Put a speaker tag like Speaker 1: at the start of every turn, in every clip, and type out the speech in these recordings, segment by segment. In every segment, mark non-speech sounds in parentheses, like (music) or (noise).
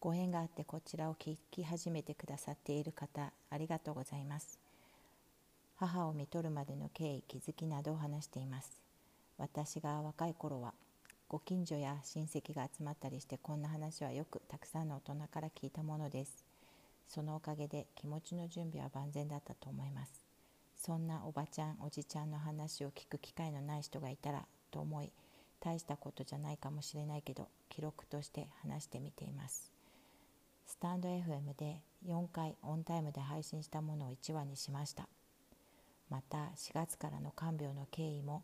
Speaker 1: ご縁があってこちらを聞き始めてくださっている方ありがとうございます。母を見とるまでの経緯気づきなどを話しています。私が若い頃はご近所や親戚が集まったりしてこんな話はよくたくさんの大人から聞いたものです。そのおかげで気持ちの準備は万全だったと思います。そんなおばちゃんおじちゃんの話を聞く機会のない人がいたらと思い大したことじゃないかもしれないけど記録として話してみています。スタンド FM で4回オンタイムで配信したものを1話にしました。また4月からの看病の経緯も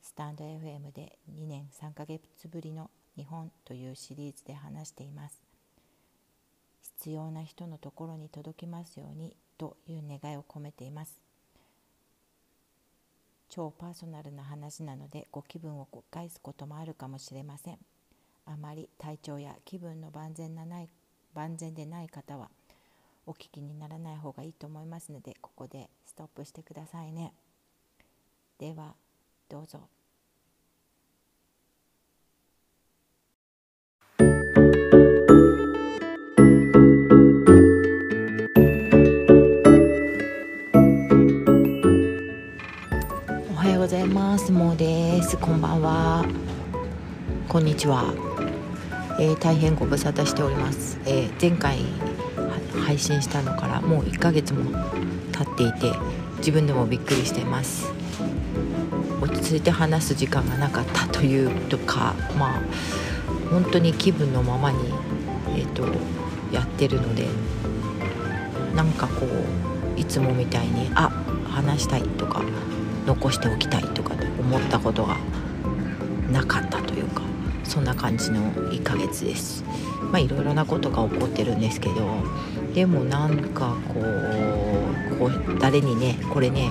Speaker 1: スタンド FM で2年3ヶ月ぶりの日本というシリーズで話しています。必要な人のところに届きますようにという願いを込めています。超パーソナルな話なのでご気分を害すこともあるかもしれません。あまり体調や気分の万全なない万全でない方はお聞きにならない方がいいと思いますのでここでストップしてくださいね。ではどうぞ。おはようございます。もうです。こんばんは。こんにちは、えー、大変ご無沙汰しております、えー、前回配信したのからもう1ヶ月も経っていて自分でもびっくりしています。落ち着いて話す時間がなかったというとかまあ本当に気分のままに、えーと、やってるのでなんかこういつもみたいにあ話したいとか残しておきたいとか思ったことがなかったというか。そんな感じの1ヶ月です。まあいろいろなことが起こってるんですけどでもなんかこうこう誰にねこれね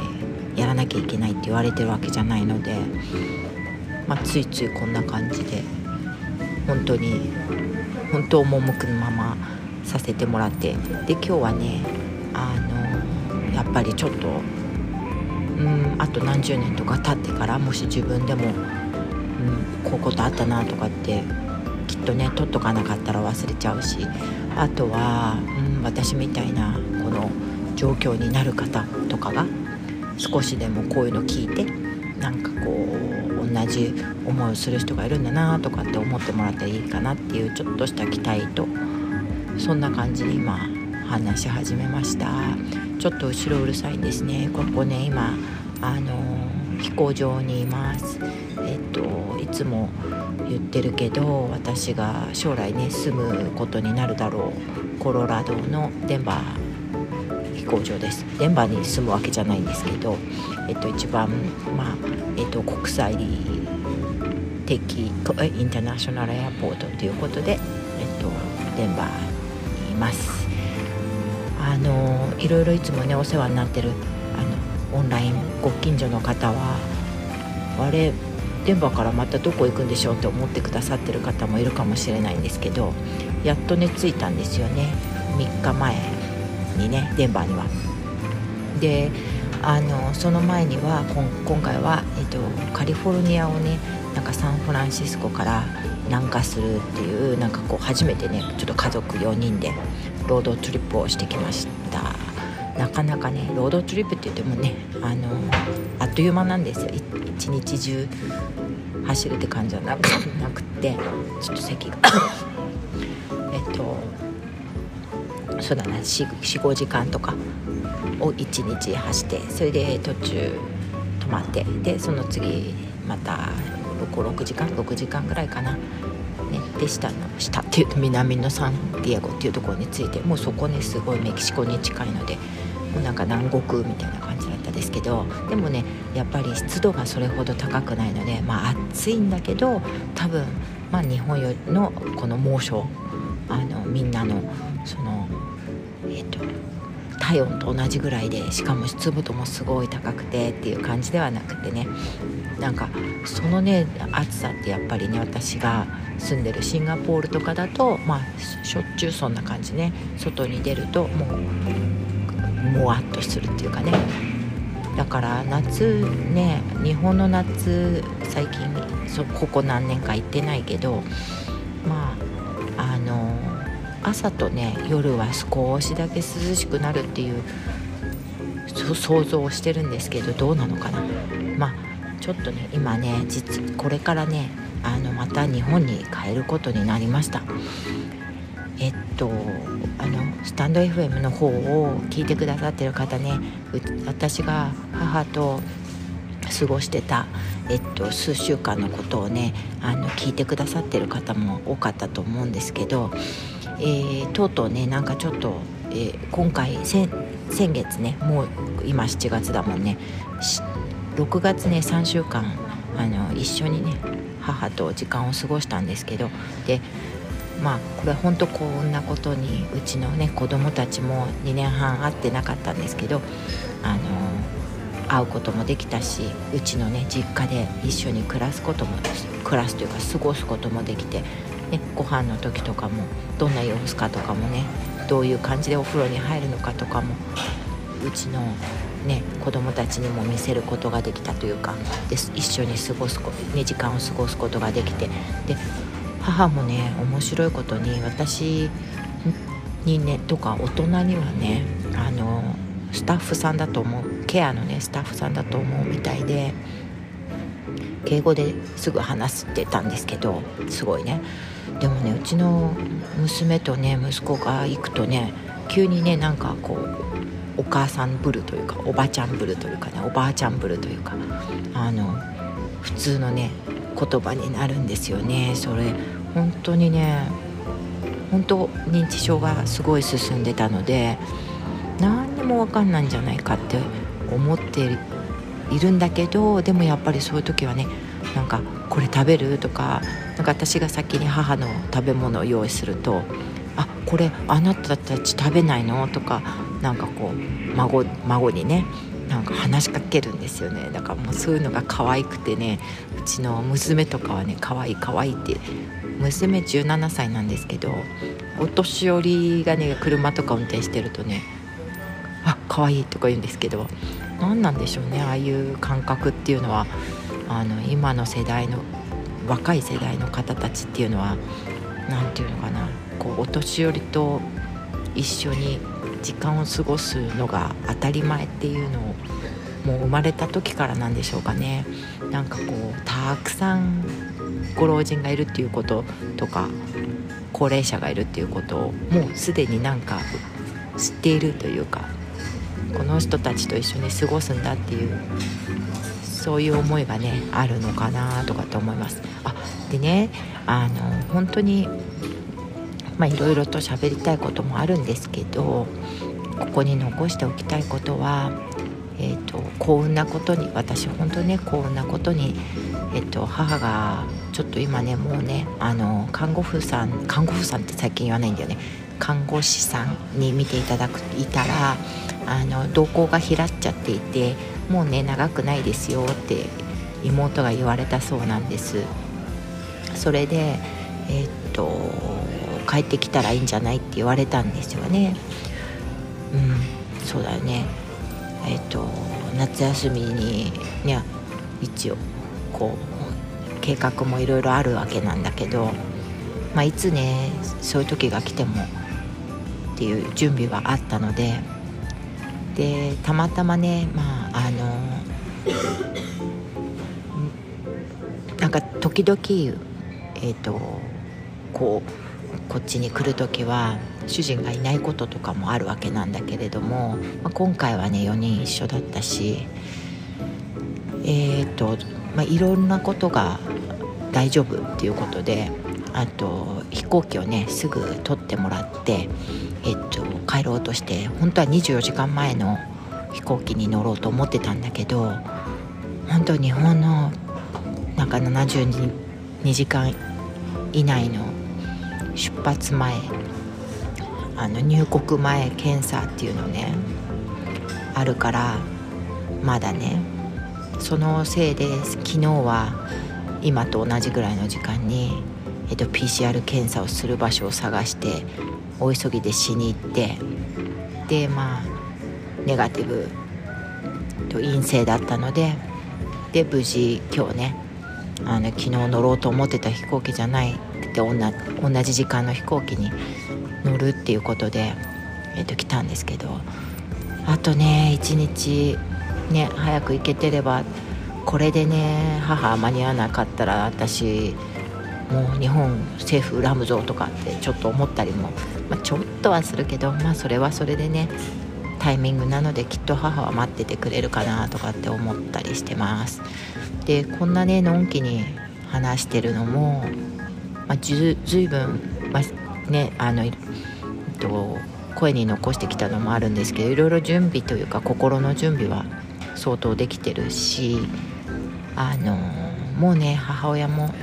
Speaker 1: やらなきゃいけないって言われてるわけじゃないので、まあ、ついついこんな感じで本当に本当赴くままさせてもらってで今日はねあのやっぱりちょっとうんあと何十年とか経ってからもし自分でも、こういうことあったなとかってきっとね取っとかなかったら忘れちゃうしあとは、うん、私みたいなこの状況になる方とかが少しでもこういうの聞いてなんかこう同じ思いをする人がいるんだなとかって思ってもらったらいいかなっていうちょっとした期待とそんな感じで今話し始めました。ちょっと後ろうるさいんですね。ここね今あの飛行場にいます。つも言ってるけど私が将来ね住むことになるだろうコロラドのデンバー飛行場です。デンバーに住むわけじゃないんですけど、えっと、一番、まあえっと、国際的インターナショナルエアポートということで、えっと、デンバーにいます。あのいろいろいつもねお世話になってるあのオンラインご近所の方はあれデンバーからまたどこ行くんでしょうって思ってくださってる方もいるかもしれないんですけどやっとね着いたんですよね3日前にねデンバーには。であのその前には今回は、えっと、カリフォルニアをねなんかサンフランシスコから南下するっていうなんかこう初めてねちょっと家族4人でロードトリップをしてきましたなかなかねロードトリップって言ってもねあのっという間なんですよ。一日中走るって感じはなく (laughs) なくてちょっと席が。(coughs) えっとそうだな45時間とかを1日走ってそれで途中泊まってでその次また56時間6時間ぐらいかな、で下の下っていうと南のサンディエゴっていうところに着いてもうそこねすごいメキシコに近いのでもうなんか南国みたいな感じだですけどでもねやっぱり湿度がそれほど高くないのでまあ暑いんだけど多分まあ日本のこの猛暑あのみんなのそのえっ、と体温と同じぐらいでしかも湿度もすごい高くてっていう感じではなくてねなんかそのね暑さってやっぱりね私が住んでるシンガポールとかだとまあしょっちゅうそんな感じね外に出るともうもわっとするっていうかね。だから夏ね日本の夏最近そここ何年か行ってないけどまああの朝とね夜は少しだけ涼しくなるっていう想像をしてるんですけどどうなのかな。まあちょっとね今ね実これからねあのまた日本に帰ることになりました。えっとスタンド FM の方を聞いてくださってる方ね私が母と過ごしてた、えっと、数週間のことをねあの聞いてくださってる方も多かったと思うんですけど、えー、とうとうねなんかちょっと、えー、今回先月ねもう今7月だもんね。6月ね3週間あの一緒にね母と時間を過ごしたんですけどでまあこれ本当こんなことにうちのね子供たちも2年半会ってなかったんですけどあの会うこともできたしうちのね実家で一緒に暮らすことも暮らすというか過ごすこともできて、ね、ご飯の時とかもどんな様子かとかもねどういう感じでお風呂に入るのかとかもうちのね子供たちにも見せることができたというかで一緒に過ごす、ね、時間を過ごすことができてで母もね面白いことに私にねとか大人にはねあのスタッフさんだと思うケアのねスタッフさんだと思うみたいで敬語ですぐ話してたんですけどすごいね。でもねうちの娘とね息子が行くとね急にねなんかこうお母さんぶるというかおばちゃんぶるというかねおばあちゃんぶるというかあの普通のね言葉になるんですよねそれ本当にね本当認知症がすごい進んでたので何にも分かんないんじゃないかって思っているんだけどでもやっぱりそういう時はねなんか「これ食べる?」とかなんか私が先に母の食べ物を用意すると「あこれあなたたち食べないの?」とかなんかこう孫孫にねなんか話しかけるんですよね。だからもうそういうのが可愛くてねうちの娘とかはね可愛い可愛いって娘17歳なんですけどお年寄りがね車とか運転してるとねあ可愛いとか言うんですけど何なんでしょうねああいう感覚っていうのは。あの今の世代の若い世代の方たちっていうのは何て言うのかなこうお年寄りと一緒に時間を過ごすのが当たり前っていうのをもう生まれた時からなんでしょうかね。なんかこうたくさんご老人がいるっていうこととか高齢者がいるっていうことをもうすでになんか知っているというかこの人たちと一緒に過ごすんだっていうそういう思いがねあるのかなとかって思います。あでねあの本当にまあいろいろと喋りたいこともあるんですけどここに残しておきたいことは、えーと、幸運なことに私本当ね幸運なことに、えーと、母がちょっと今ねもうねあの看護婦さん看護婦さんって最近言わないんだよね。看護師さんに見ていただくいたらあの瞳孔が開っちゃっていてもうね長くないですよって妹が言われたそうなんです。それでえー、っと帰ってきたらいいんじゃないって言われたんですよね。うんそうだよね。えっ、と夏休みにね一応こう計画もいろいろあるわけなんだけどまあいつねそういう時が来てもっていう準備はあったのででたまたまねまああのなんか時々えっ、ー、とこうこっちに来る時は主人がいないこととかもあるわけなんだけれども、まあ、今回はね4人一緒だったしえっ、と、まあ、いろんなことが大丈夫っていうことであと飛行機をねすぐ取ってもらってえっと帰ろうとして本当は24時間前の飛行機に乗ろうと思ってたんだけど本当日本のなんか72時間以内の出発前あの入国前検査っていうのねあるからまだねそのせいで昨日は今と同じぐらいの時間に、えっと、PCR 検査をする場所を探して大急ぎでしに行ってでまあネガティブと陰性だったのでで無事今日ねあの昨日乗ろうと思ってた飛行機じゃないって同じ時間の飛行機に乗るっていうことで、えー、と来たんですけどあとね一日ね早く行けてればこれでね母間に合わなかったら私もう日本政府恨むぞとかってちょっと思ったりも、まあ、ちょっとはするけどまあそれはそれでねタイミングなのできっと母は待っててくれるかなとかって思ったりしてます。でこんなねのんきに話してるのも、まあ、ずいぶん、まあ、ねあの、えっと、声に残してきたのもあるんですけどいろいろ準備というか心の準備は相当できてるしあのもうね母親も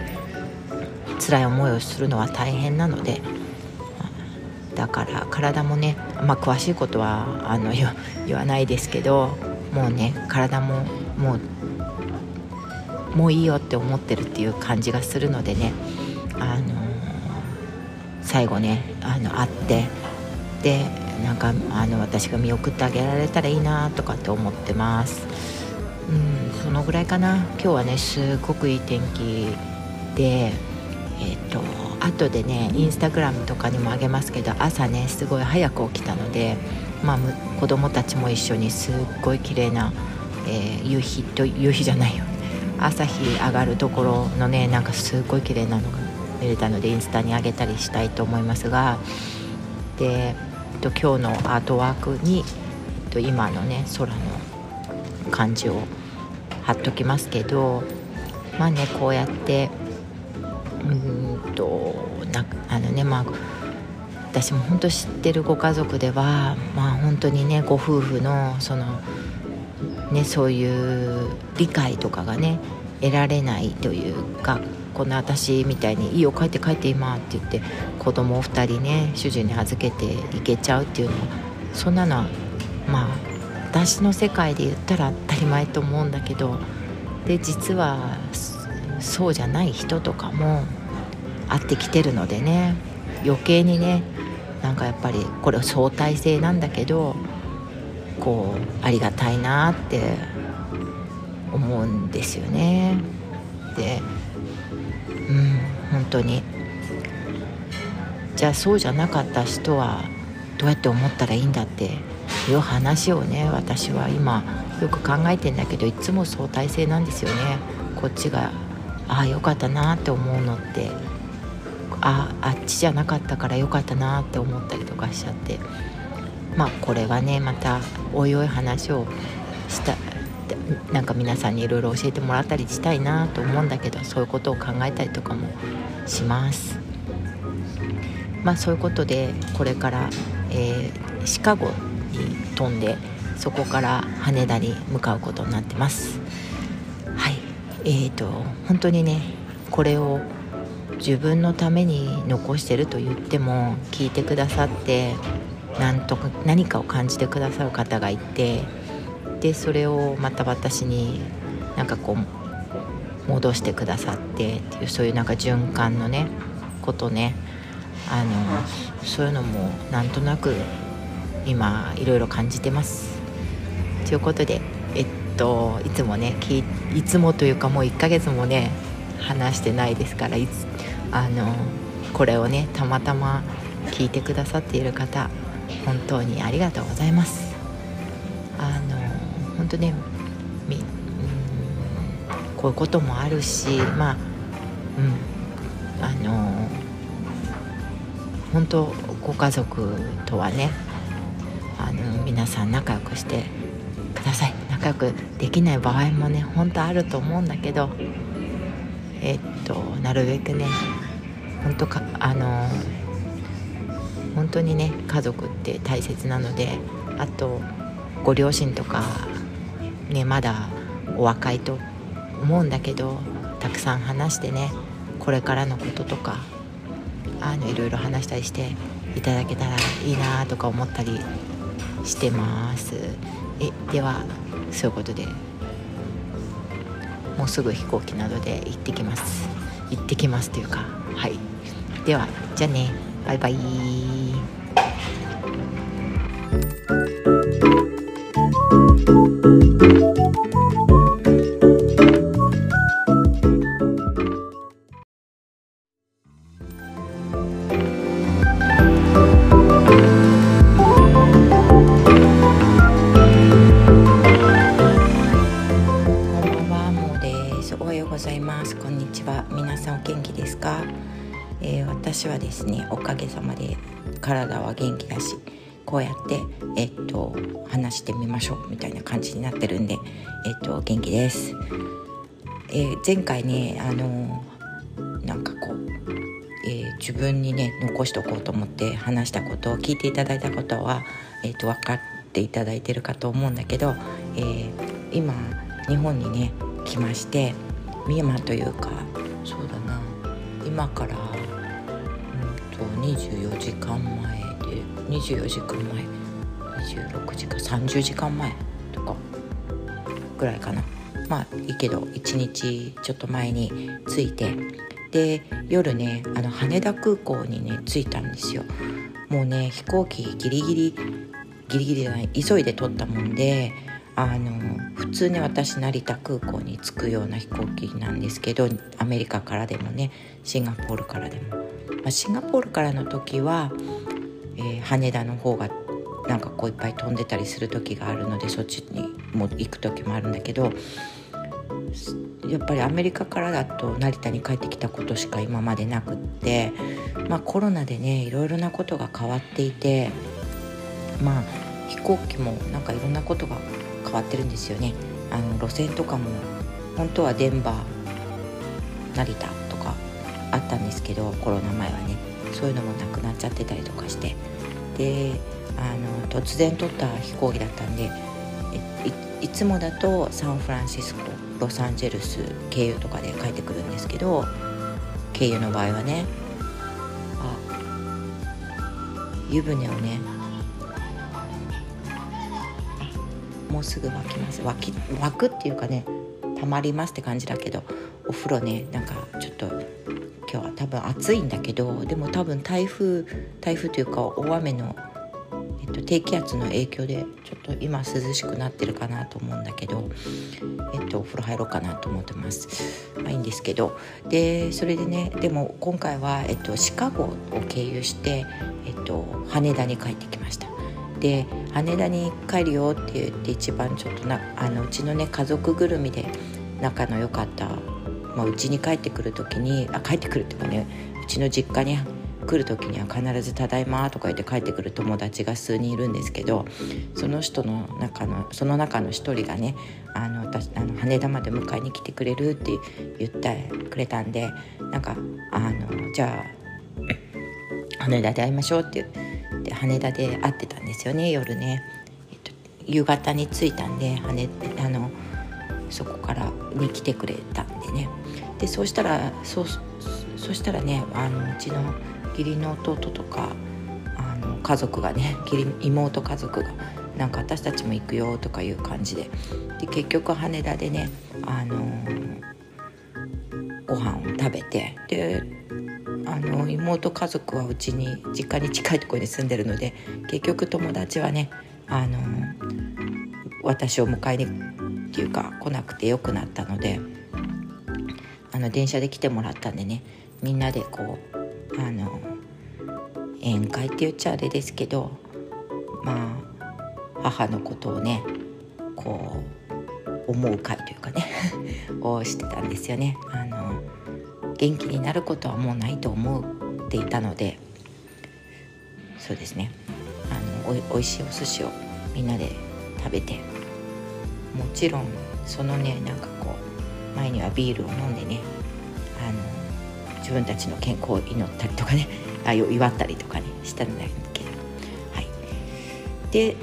Speaker 1: 辛い思いをするのは大変なのでだから体もねまあ詳しいことはあの言わないですけどもうね体ももうもういいよって思ってるっていう感じがするのでねあの最後ねあの会ってでなんかあの私が見送ってあげられたらいいなとかって思ってます。うんそのぐらいかな。今日はねすごくいい天気でえっ、ー、と後でねインスタグラムとかにもあげますけど朝ねすごい早く起きたので、まあ、子供たちも一緒にすっごい綺麗な、えー、夕日と夕日じゃないよ。朝日上がるところのねなんかすっごい綺麗なのが見れたのでインスタにあげたりしたいと思いますがでえっと今日のアートワークにえっと今のね空の感じを貼っときますけどまあねこうやってうんとなあのねまあ私も本当知ってるご家族ではまあ本当にねご夫婦のそのねそういう理解とかがね得られないというかこの私みたいに「いいよ帰って帰って今」って言って子供を2人ね主人に預けて行けちゃうっていうのはそんなのはまあ私の世界で言ったら当たり前と思うんだけどで実はそうじゃない人とかも会ってきてるのでね余計にねなんかやっぱりこれ相対性なんだけどこうありがたいなって思うんですよね。で当に。じゃあそうじゃなかった人はどうやって思ったらいいんだっていう話をね私は今よく考えてんだけどいつも相対性なんですよね。こっちがああよかったなって思うのってああっちじゃなかったからよかったなって思ったりとかしちゃって。まあこれはねまたおいおい話をしたなんか皆さんにいろいろ教えてもらったりしたいなと思うんだけどそういうことを考えたりとかもします。まあそういうことでこれから、えー、シカゴに飛んでそこから羽田に向かうことになってます。はい。えーと本当にねこれを自分のために残してると言っても聞いてくださってなんとか何かを感じてくださる方がいてでそれをまた私になんかこう戻してくださってっていうそういうなんか循環のねことねあのそういうのもなんとなく今いろいろ感じてます。ということでえっといつもねいつもというかもう1ヶ月もね話してないですからいつあのこれをねたまたま聞いてくださっている方本当にありがとうございますあの本当ねみうんこういうこともあるしまあうんあの本当ご家族とはねあの皆さん仲良くしてください。仲良くできない場合もね本当あると思うんだけどえっとなるべくね本当かあの本当にね家族って大切なのであとご両親とかねまだお若いと思うんだけどたくさん話してねこれからのこととかあのいろいろ話したりしていただけたらいいなとか思ったりしてます。えではそういうことでもうすぐ飛行機などで行ってきます。行ってきますというかはい。ではじゃあね。バイバイ。えっと、元気です。えー、前回ねあのなんかこう、えー、自分にね残しとこうと思って話したことを聞いていただいたことは、えっと、分かっていただいてるかと思うんだけど、えー、今日本にね来まして今というかそうだな今から、うんと、24時間前で24時間前26時間30時間前ぐらいかな。まあいいけど1日ちょっと前に着いて。で夜ねあの羽田空港にね着いたんですよ。もうね飛行機ギリギリギリギリじゃない急いで撮ったもんであの普通ね私成田空港に着くような飛行機なんですけどアメリカからでもねシンガポールからでも、まあ、シンガポールからの時は、えー、羽田の方がなんかこういっぱい飛んでたりする時があるのでそっちにも行く時もあるんだけどやっぱりアメリカからだと成田に帰ってきたことしか今までなくって、まあ、コロナでねいろいろなことが変わっていてまあ飛行機もなんかいろんなことが変わってるんですよね。あの路線とかも本当はデンバー成田とかあったんですけどコロナ前はね。そういうのもなくなっちゃってたりとかして。であの突然取った飛行機だったんでいつもだとサンフランシスコロサンゼルス経由とかで帰ってくるんですけど経由の場合はねあ湯船をねもうすぐ沸きます。沸き沸くっていうかねたまりますって感じだけどお風呂ねなんかちょっと今日は多分暑いんだけどでも多分台風台風というか大雨の、えっと、低気圧の影響でちょっと今涼しくなってるかなと思うんだけど、えっと、お風呂入ろうかなと思ってます。まあいいんですけど。でそれでねでも今回は、えっと、シカゴを経由して、えっと、羽田に帰ってきました。で羽田に帰るよって言って一番ちょっとなあのうちのね家族ぐるみで仲の良かったまあ、うちに帰ってくる時にあ帰ってくるっていうかねうちの実家に来る時には必ず「ただいま」とか言って帰ってくる友達が数人いるんですけどその人の中のその中の一人がねあの私あの羽田まで迎えに来てくれるって言ってくれたんでなんかあのじゃあ羽田で会いましょうって言って。羽田で会ってたんですよね夜ね、えっと、夕方に着いたんで羽あのそこからに来てくれたんでねでそうしたらそうそしたらねあのうちの義理の弟とかあの家族がね義理妹家族がなんか私たちも行くよとかいう感じで。で結局羽田でねあのご飯を食べてであの妹家族はうちに実家に近いところに住んでるので結局友達はねあの私を迎えにっていうか来なくてよくなったのでの電車で来てもらったんでねみんなでこうあの宴会って言っちゃあれですけどまあ母のことをねこう思う会というかね (laughs) をしてたんですよね。あの元気になることはもうないと思っていたのでそうですねあのおおいしいお寿司をみんなで食べてもちろんそのねなんかこう前にはビールを飲んでねあの自分たちの健康を祈ったりとかね (laughs) あ祝ったりとかねしたんだけどはい。で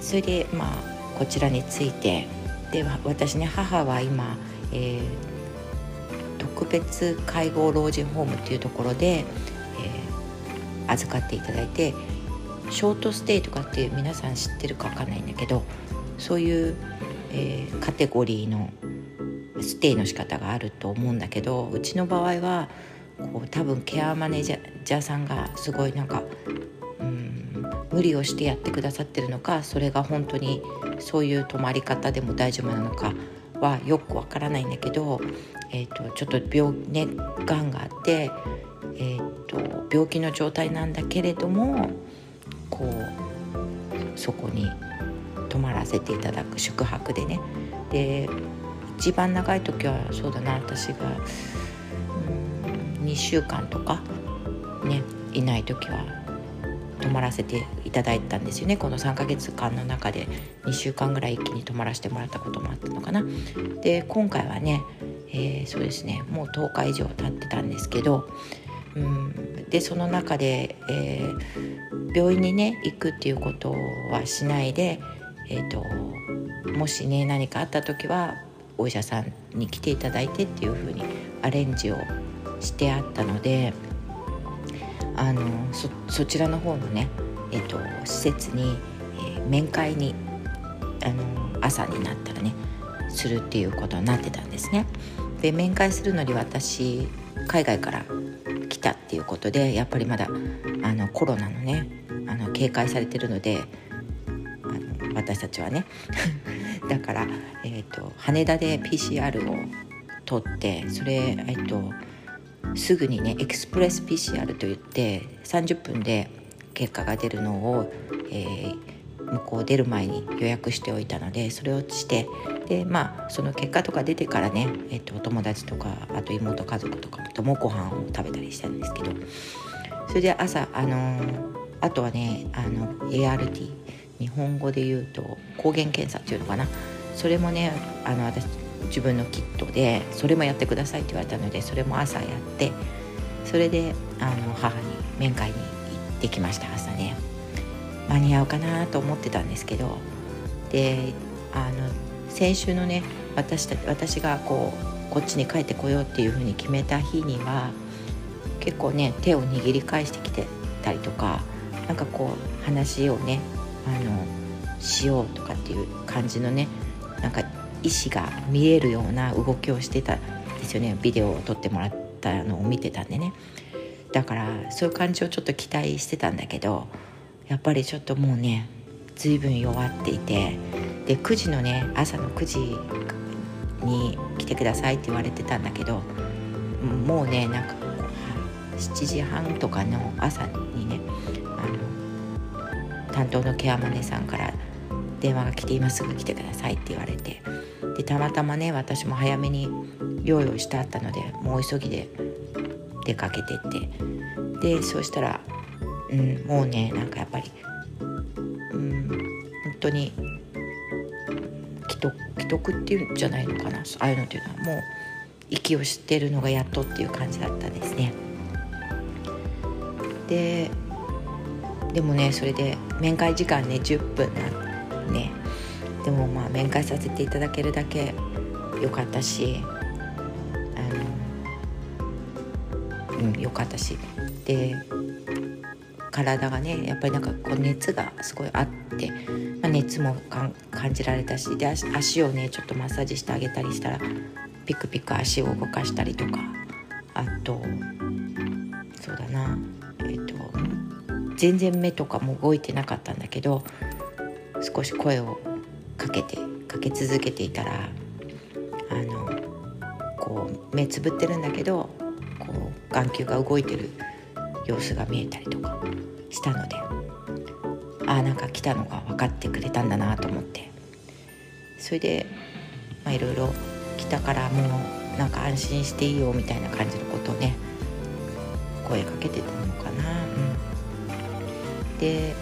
Speaker 1: それでまあこちらについてで私ね母は今、えー特別介護老人ホームっていうところで、えー、預かっていただいてショートステイとかって皆さん知ってるか分かんないんだけどそういう、えー、カテゴリーのステイの仕方があると思うんだけどうちの場合はこう多分ケアマネージャーさんがすごいなんかうん無理をしてやってくださってるのかそれが本当にそういう泊まり方でも大丈夫なのかはよくわからないんだけどえーと、ちょっと病ねがんがあって、えーと、病気の状態なんだけれどもこうそこに泊まらせていただく宿泊でね。で一番長い時はそうだな私がうん2週間とかねいない時は泊まらせていただいたんですよねこの3ヶ月間の中で2週間ぐらい一気に泊まらせてもらったこともあったのかな。で今回はね、えー、そうですねもう10日以上経ってたんですけど、うん、でその中で、えー、病院にね行くっていうことはしないで、えーと、もしね何かあった時はお医者さんに来ていただいてっていう風にアレンジをしてあったのであのそちらの方のね、えーと、施設に、えー、面会にあの朝になったらねするっていうことになってたんですね。で面会するのに私海外から来たっていうことでやっぱりまだあのコロナのねあの警戒されてるので私たちはね。(laughs) だから、えーと、羽田で PCR を取ってそれ、えーと、すぐにねエクスプレス PCR といって30分で結果が出るのを、えー、向こう出る前に予約しておいたのでそれをしてでまあその結果とか出てからね、えっと、お友達とかあと妹家族とかともご飯を食べたりしたんですけど。それで朝あのー、あとはねあの ART 日本語で言うと抗原検査っていうのかな。それもねあの私自分のキットでそれもやってくださいって言われたのでそれも朝やってそれであの母に面会に行ってきました朝ね。間に合うかなと思ってたんですけど。であの先週のね私た私がこうこっちに帰ってこようっていうふうに決めた日には結構ね手を握り返してきてたりとかなんかこう話をねあのしようとかっていう感じのねなんか意思が見えるような動きをしてたんですよね。ビデオを撮ってもらったのを見てたんでね。だからそういう感じをちょっと期待してたんだけどやっぱりちょっともうね随分弱っていてで9時のね朝の9時に来てくださいって言われてたんだけどもうねなんか7時半とかの朝に担当のケアマネさんから電話が来て今すぐ来てくださいって言われて。でたまたまね私も早めに用意をしてあったのでもう急ぎで出かけてって。でそうしたら、うん、もうねなんかやっぱり、うん、本当に既得っていうんじゃないのかな。ああいうのっていうのはもう息をしてるのがやっとっていう感じだったんですね。ででもねそれで面会時間ね10分なんね。でもまあ面会させていただけるだけよかったしあのうん。よかったし。で体がねやっぱりなんかこう熱がすごいあって、まあ、熱も感じられたしで足をねちょっとマッサージしてあげたりしたらピクピク足を動かしたりとかあと全然目とかも動いてなかったんだけど少し声をかけてかけ続けていたらあのこう目つぶってるんだけどこう眼球が動いてる様子が見えたりとかしたのでああなんか来たのが分かってくれたんだなと思って。それでまあいろいろ来たからもうなんか安心していいよみたいな感じのことをね声かけてたのかな。うん。で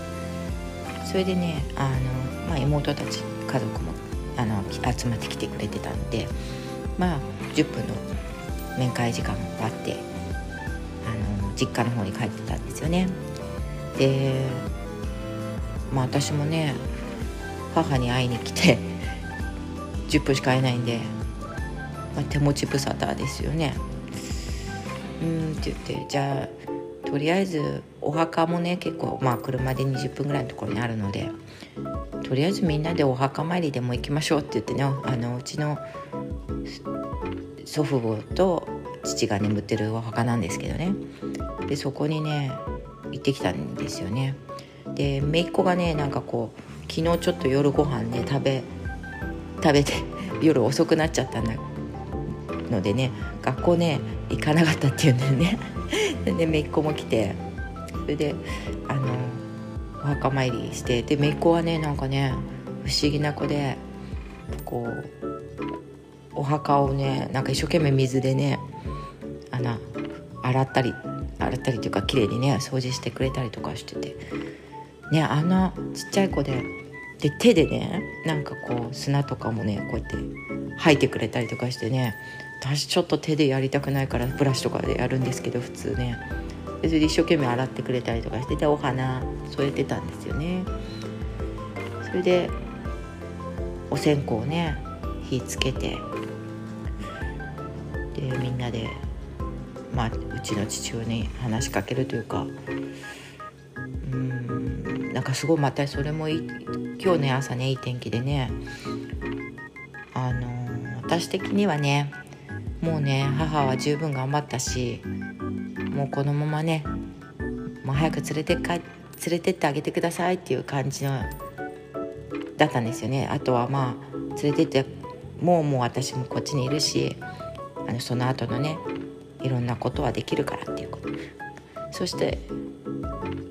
Speaker 1: それでねあの、まあ、妹たち家族もあの集まってきてくれてたんでまあ10分の面会時間が終わってあの実家の方に帰ってたんですよね。でまあ私もね母に会いに来て10分しか会えないんで、まあ、手持ち無沙汰ですよね。うんって言ってじゃあとりあえずお墓もね結構まあ車で20分ぐらいのところにあるのでとりあえずみんなでお墓参りでも行きましょうって言ってねあのうちの祖父母と父が眠ってるお墓なんですけどね。でそこにね行ってきたんですよね。で姪っ子がねなんかこう昨日ちょっと夜ご飯ね食べ食べて (laughs) 夜遅くなっちゃったんだのでね学校ね行かなかったっていうんだよね。で姪っ子も来てそれであのお墓参りしてで姪っ子はねなんかね不思議な子でこうお墓をねなんか一生懸命水でねあの洗ったり洗ったりというか綺麗にね掃除してくれたりとかしてて。ねあんなちっちゃい子でで手でねなんかこう砂とかもねこうやって吐いてくれたりとかしてね私ちょっと手でやりたくないからブラシとかでやるんですけど普通ね。それで一生懸命洗ってくれたりとかしててお花添えてたんですよね。それでお線香をね火つけてでみんなでまあうちの父親に話しかけるというかうんなんかすごいまたそれもいい今日ね朝ねいい天気でねあの私的にはねもうね母は十分頑張ったしもうこのままねもう早く連れてか連れてってあげてくださいっていう感じのだったんですよね。あとはまあ連れてってもうもう私もこっちにいるしあのその後のねいろんなことはできるからっていうこと。そして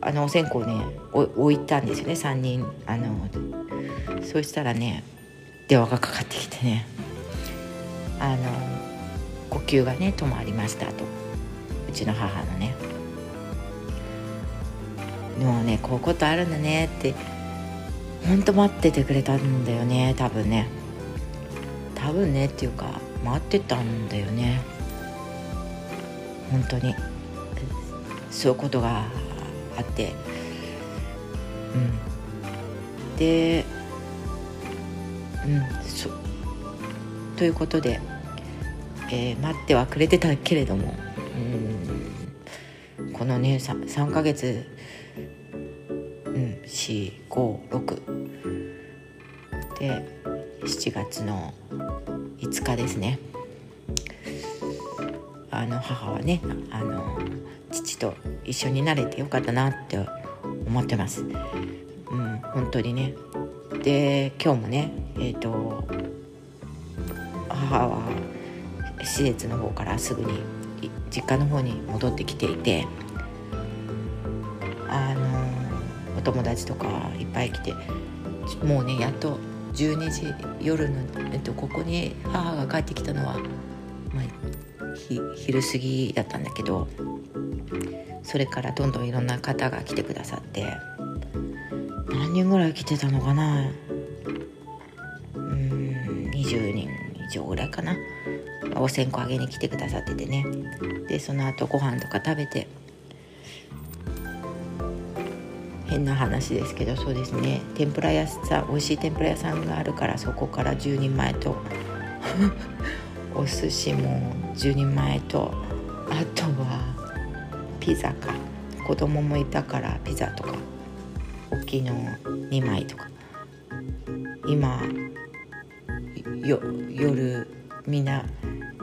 Speaker 1: あのお線香をね置いたんですよね3人。あのそうしたらね電話がかかってきてねあの呼吸がね止まりましたと。うちの母のね。もうねこういうことあるんだねってほんと待っててくれたんだよね多分ね。多分ねっていうか待ってたんだよね。本当に。そういうことがあって。うん。でうんそということで、えー、待ってはくれてたけれども。うん。このね 3, 3ヶ月。うん456で7月の5日ですね。あの母はねあの父と一緒になれてよかったなって思ってます。うん、本当にね。で今日もねえっ、ー、と母は施設の方からすぐに実家の方に戻ってきていてあのお友達とかいっぱい来てもうねやっと12時夜の、えっと、ここに母が帰ってきたのは、まあ、ひ昼過ぎだったんだけどそれからどんどんいろんな方が来てくださって何人ぐらい来てたのかな？うん20人以上ぐらいかな。お線香あげに来てくださっててね。でその後ご飯とか食べて。変な話ですけどそうですね。天ぷら屋さん美味しい天ぷら屋さんがあるからそこから10人前と。(laughs) お寿司も10人前と。あとはピザか。子供もいたからピザとか。大きいの2枚とか。今夜みんな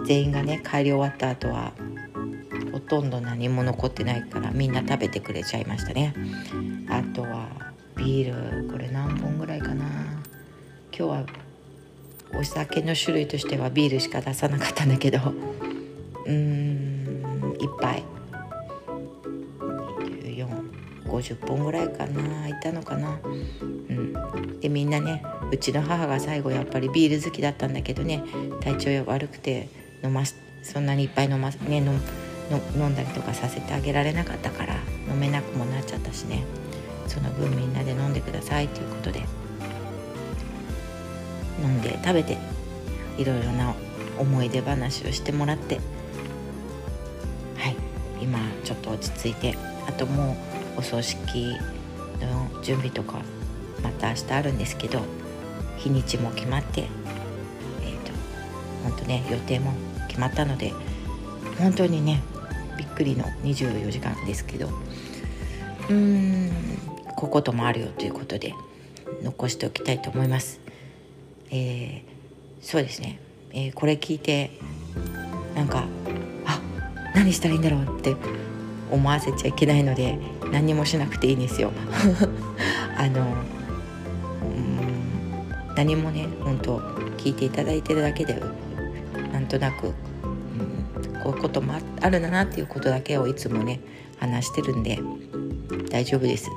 Speaker 1: 全員がね帰り終わった後はほとんど何も残ってないからみんな食べてくれちゃいましたね。あとはビールこれ何本ぐらいかな。今日はお酒の種類としてはビールしか出さなかったんだけどうーん1杯。2450本ぐらいかないたのかな。うん。でみんなねうちの母が最後やっぱりビール好きだったんだけどね体調悪くて飲ますそんなにいっぱい飲ますね飲飲んだりとかさせてあげられなかったから飲めなくもなっちゃったしね。その分みんなで飲んでくださいということで。飲んで食べていろいろな思い出話をしてもらって。はい。今ちょっと落ち着いて。あともうお葬式の準備とかまた明日あるんですけど日にちも決まってえっ、ー、と本当ね予定もまったので本当にねびっくりの24時間ですけどうーんここともあるよということで残しておきたいと思います。えー、そうですね、えー、これ聞いてなんかあ何したらいいんだろうって思わせちゃいけないので何もしなくていいんですよ。(laughs) あの何もね本当聞いていただいてるだけでなんとなくこういうこともあるんだなっていうことだけをいつもね話してるんで大丈夫です。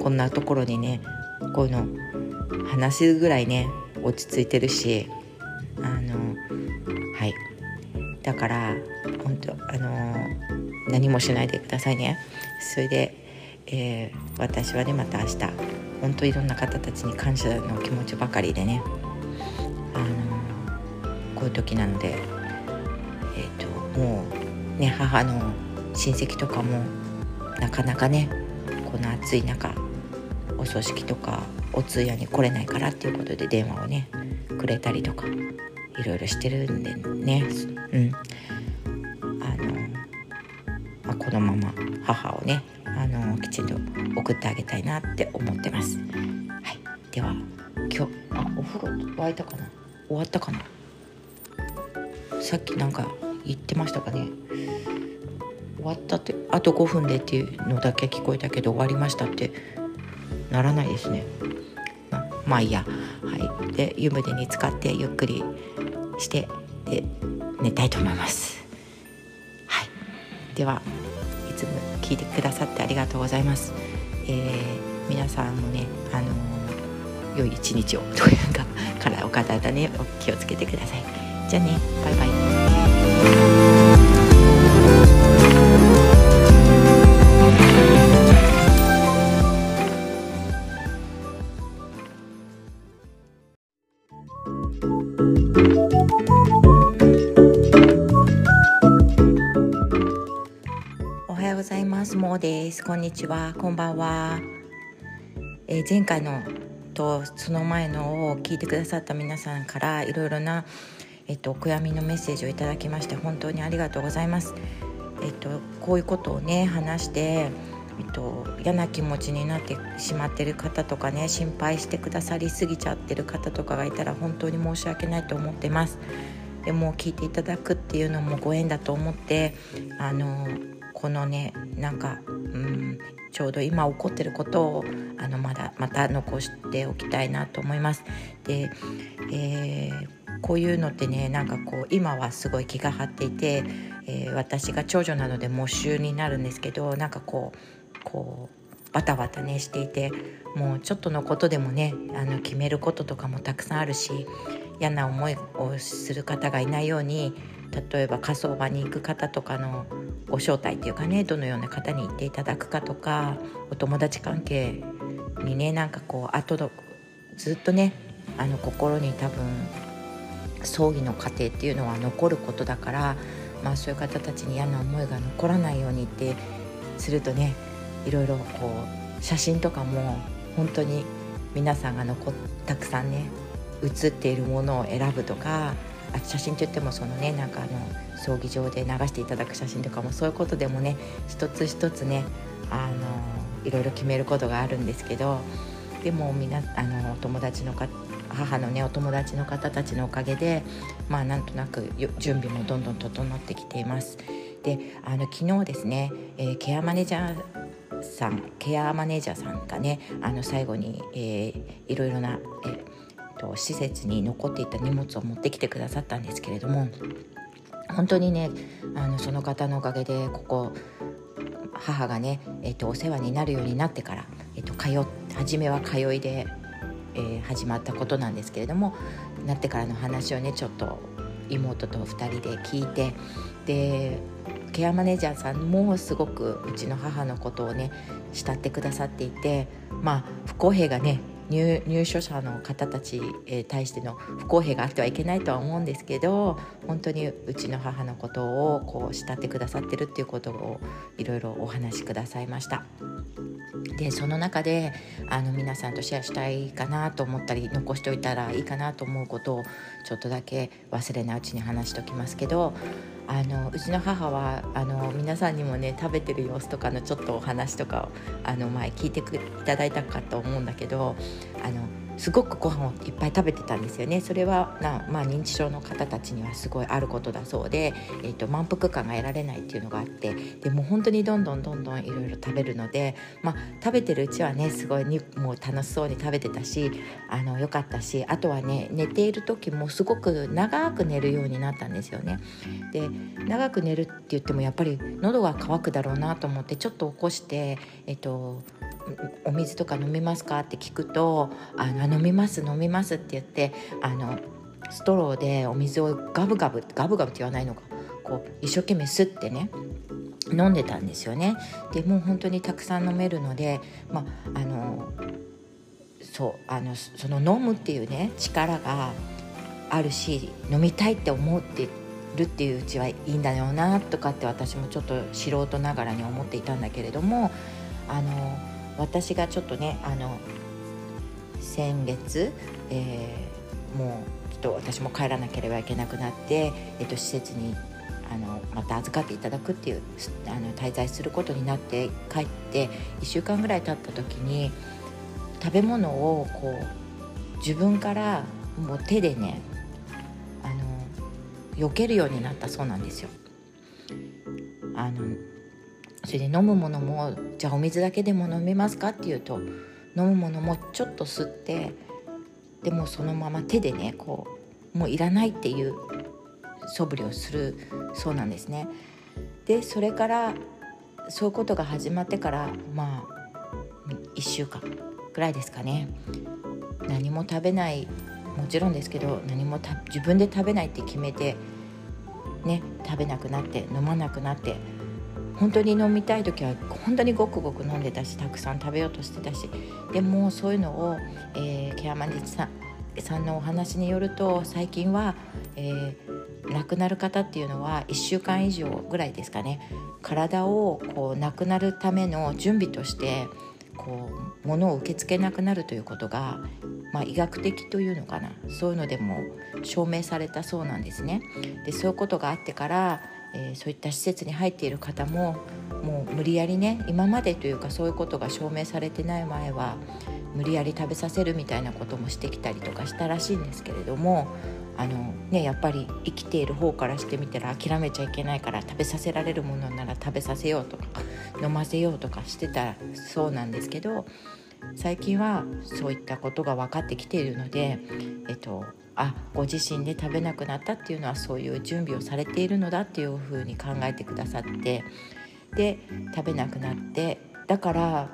Speaker 1: こんなところにねこういうの話すぐらいね落ち着いてるしあのはい。だから本当あの何もしないでくださいね。それで、えー、私はねまた明日本当いろんな方たちに感謝の気持ちばかりでねあのこういう時なので、もうね母の親戚とかもなかなかねこの暑い中お葬式とかお通夜に来れないからっていうことで電話をねくれたりとかいろいろしてるんでね。うん。あの、まあ、このまま母をねあのきちんと送ってあげたいなって思ってます。はい。では今日あお風呂沸いたかな？終わったかな？さっきなんか言ってましたかね。終わったってあと5分でっていうのだけ聞こえたけど終わりましたってならないですね。ままあいいや。はい。で湯船に浸かってゆっくりしてで寝たいと思います。はい。ではいつも聞いてくださってありがとうございます、えー、皆さんもねあのー、良い一日をというかからお体ねお気をつけてください。じゃあね。バイバイ。です。こんにちは。こんばんは、えー、前回のとその前のを聞いてくださった皆さんからいろいろなえっとお悔やみのメッセージをいただきまして本当にありがとうございますえっとこういうことをね話してえっと、嫌な気持ちになってしまってる方とかね心配してくださりすぎちゃってる方とかがいたら本当に申し訳ないと思ってますでも聞いていただくっていうのもご縁だと思ってあのこのねなんか、うん、ちょうど今起こってることをあのまだまた残しておきたいなと思います。で、えー、こういうのってねなんかこう今はすごい気が張っていて、えー、私が長女なので喪主になるんですけどなんかこうこうバタバタねしていてもうちょっとのことでもねあの決めることとかもたくさんあるし嫌な思いをする方がいないように例えば火葬場に行く方とかのご招待っていうかねどのような方に行っていただくかとかお友達関係にねなんかこう後ずっとねあの心に多分葬儀の過程っていうのは残ることだから、まあ、そういう方たちに嫌な思いが残らないようにってするとねいろいろこう写真とかも本当に皆さんが残たくさんね写っているものを選ぶとかあ写真といってもそのねなんかあの葬儀場で流していただく写真とかもそういうことでもね一つ一つねあのいろいろ決めることがあるんですけどでもみあのお友達のか母のねお友達の方たちのおかげでまあなんとなく準備もどんどん整ってきています。であの昨日ですね、えー、ケアマネージャーさんケアマネージャーさんがねあの最後に、えー、いろいろな、えーと施設に残っていた荷物を持ってきてくださったんですけれども本当にねあのその方のおかげでここ母がね、えーと、お世話になるようになってから、えーと、通初めは通いで、えー、始まったことなんですけれどもなってからの話をねちょっと妹と2人で聞いてでケアマネージャーさんもすごくうちの母のことをね慕ってくださっていてまあ不公平がね入所者の方たちに対しての不公平があってはいけないとは思うんですけど本当にうちの母のことをこう慕ってくださってるっていうことをいろいろお話しくださいました。でその中であの皆さんとシェアしたいかなと思ったり残しておいたらいいかなと思うことをちょっとだけ忘れないうちに話しておきますけどあのうちの母はあの皆さんにもね食べてる様子とかのちょっとお話とかをあの前聞いていただいたかと思うんだけどあのすごくご飯をいっぱい食べてたんですよねそれはな、まあ、認知症の方たちにはすごいあることだそうで、えーと、満腹感が得られないっていうのがあってでも本当にどんどんどんどんいろいろ食べるので、まあ、食べてるうちはねすごいにもう楽しそうに食べてたしあのよかったしあとはね寝ている時もすごく長く寝るようになったんですよね。で長く寝るって言ってもやっぱり喉が渇くだろうなと思ってちょっと起こして、えっと、お水とか飲みますか?」って聞くと「あの飲みます飲みます」って言ってあのストローでお水をガブガブガブガブって言わないのかこう一生懸命吸ってね飲んでたんですよねでもう本当にたくさん飲めるのでまああのそうあのその飲むっていうね力があるし飲みたいって思ってるっていううちはいいんだよなとかって私もちょっと素人ながらに思っていたんだけれどもあの私がちょっとねあの先月、えー、もうちょっと私も帰らなければいけなくなって、えっと、施設にあのまた預かっていただくっていうあの滞在することになって帰って1週間ぐらい経った時に食べ物をこう自分からもう手でねあの避けるようになったそうなんですよ。あのそれで飲むものもじゃあお水だけでも飲めますかっていうと飲むものもちょっと吸ってでもそのまま手でねこうもういらないっていう素振りをするそうなんですね。でそれからそういうことが始まってからまあ1週間ぐらいですかね何も食べないもちろんですけど何も自分で食べないって決めてね食べなくなって飲まなくなって本当に飲みたい時は本当にごくごく飲んでたしたくさん食べようとしてたしでもそういうのを、えー、ケアマネさんさんのお話によると最近は、えー、亡くなる方っていうのは1週間以上ぐらいですかね体をこう亡くなるための準備としてこう物を受け付けなくなるということが、まあ、医学的というのかなそういうのでも証明されたそうなんですね。でそういうことがあってからえー、そういった施設に入っている方ももう無理やりね今までというかそういうことが証明されてない前は無理やり食べさせるみたいなこともしてきたりとかしたらしいんですけれどもあの、ね、やっぱり生きている方からしてみたら諦めちゃいけないから食べさせられるものなら食べさせようとか飲ませようとかしてたそうなんですけど最近はそういったことが分かってきているので、えっと、あご自身で食べなくなったっていうのはそういう準備をされているのだっていうふうに考えてくださってで食べなくなってだから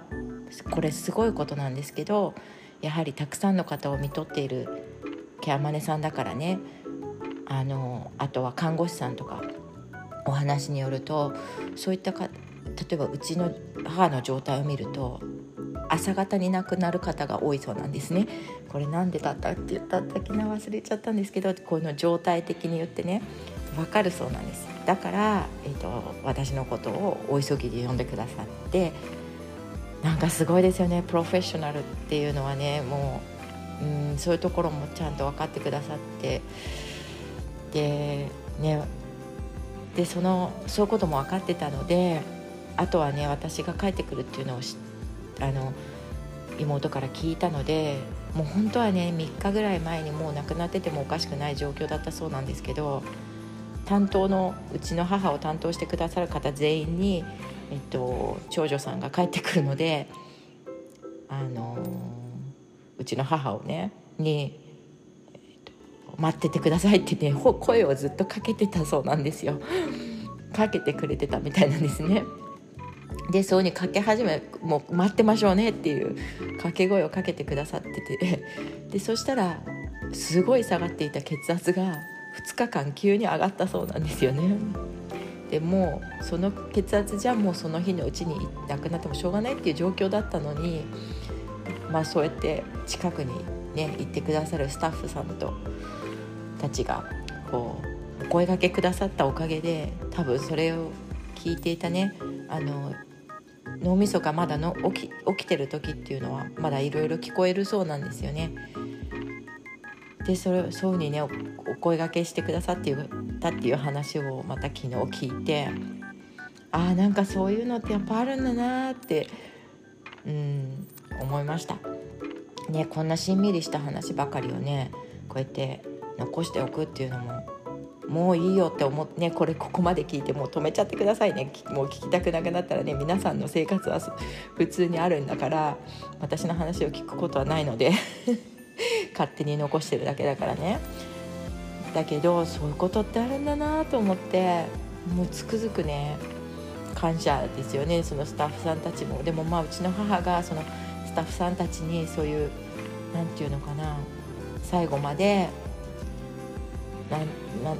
Speaker 1: これすごいことなんですけどやはりたくさんの方を看取っているケアマネさんだからねあのあとは看護師さんとかお話によるとそういったか例えばうちの母の状態を見ると朝方に亡くなる方が多いそうなんですね。これ何でだったって言ったっけな忘れちゃったんですけどこの状態的に言ってね分かるそうなんです。だから、えーと、私のことをお急ぎで呼んでくださってなんかすごいですよね。プロフェッショナルっていうのはねもううんそういうところもちゃんと分かってくださって。でねでそのそういうことも分かってたのであとはね私が帰ってくるっていうのを知ってあの妹から聞いたのでもう本当はね3日ぐらい前にもう亡くなっててもおかしくない状況だったそうなんですけど担当のうちの母を担当してくださる方全員に、えっと、長女さんが帰ってくるのであのうちの母をねに、えっと、待っててくださいってね声をずっとかけてたそうなんですよ。かけてくれてたみたいなんですね。でそうにかけ始めもう待ってましょうねっていう掛け声をかけてくださってて (laughs) でそしたらすごい下がっていた血圧が2日間急に上がったそうなんですよね。でもうその血圧じゃもうその日のうちに亡くなってもしょうがないっていう状況だったのにまあそうやって近くにね行ってくださるスタッフさんとたちがこうお声がけくださったおかげで多分それを聞いていたねあの脳みそがまだの起き起きてる時っていうのはまだいろいろ聞こえるそうなんですよね。でそれそういうふうにねお声がけしてくださってたっていう話をまた昨日聞いてああなんかそういうのってやっぱあるんだなってうん思いました。ねこんなしんみりした話ばかりをねこうやって残しておくっていうのももういいよって思ってねこれここまで聞いてもう止めちゃってくださいね。もう聞きたくなくなったらね皆さんの生活は普通にあるんだから私の話を聞くことはないので (laughs) 勝手に残してるだけだからね。だけどそういうことってあるんだなと思ってもうつくづくね感謝ですよね。そのスタッフさんたちも。でもまあうちの母がそのスタッフさんたちにそういう何て言うのかな最後まで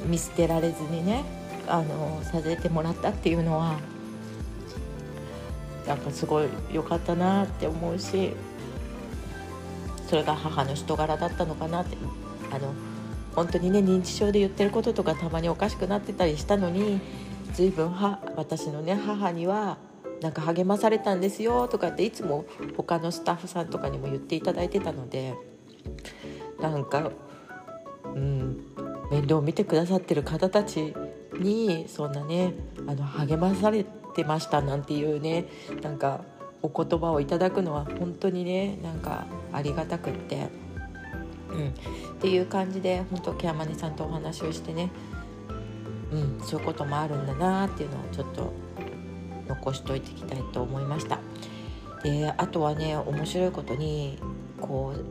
Speaker 1: 見捨てられずにねあのさせてもらったっていうのはなんかすごい良かったなって思うしそれが母の人柄だったのかなってあの本当にね認知症で言ってることとかたまにおかしくなってたりしたのに随分は私のね母にはなんか励まされたんですよとかっていつも他のスタッフさんとかにも言っていただいてたのでなんか、うん、面倒を見てくださってる方たちにそんなねあの励まされてましたなんていうねなんかお言葉をいただくのは本当にねなんかありがたくって、うん、っていう感じで本当ケアマネさんとお話をしてね、うん、そういうこともあるんだなっていうのをちょっと残しといていきたいと思いました。であとはね面白いことにこう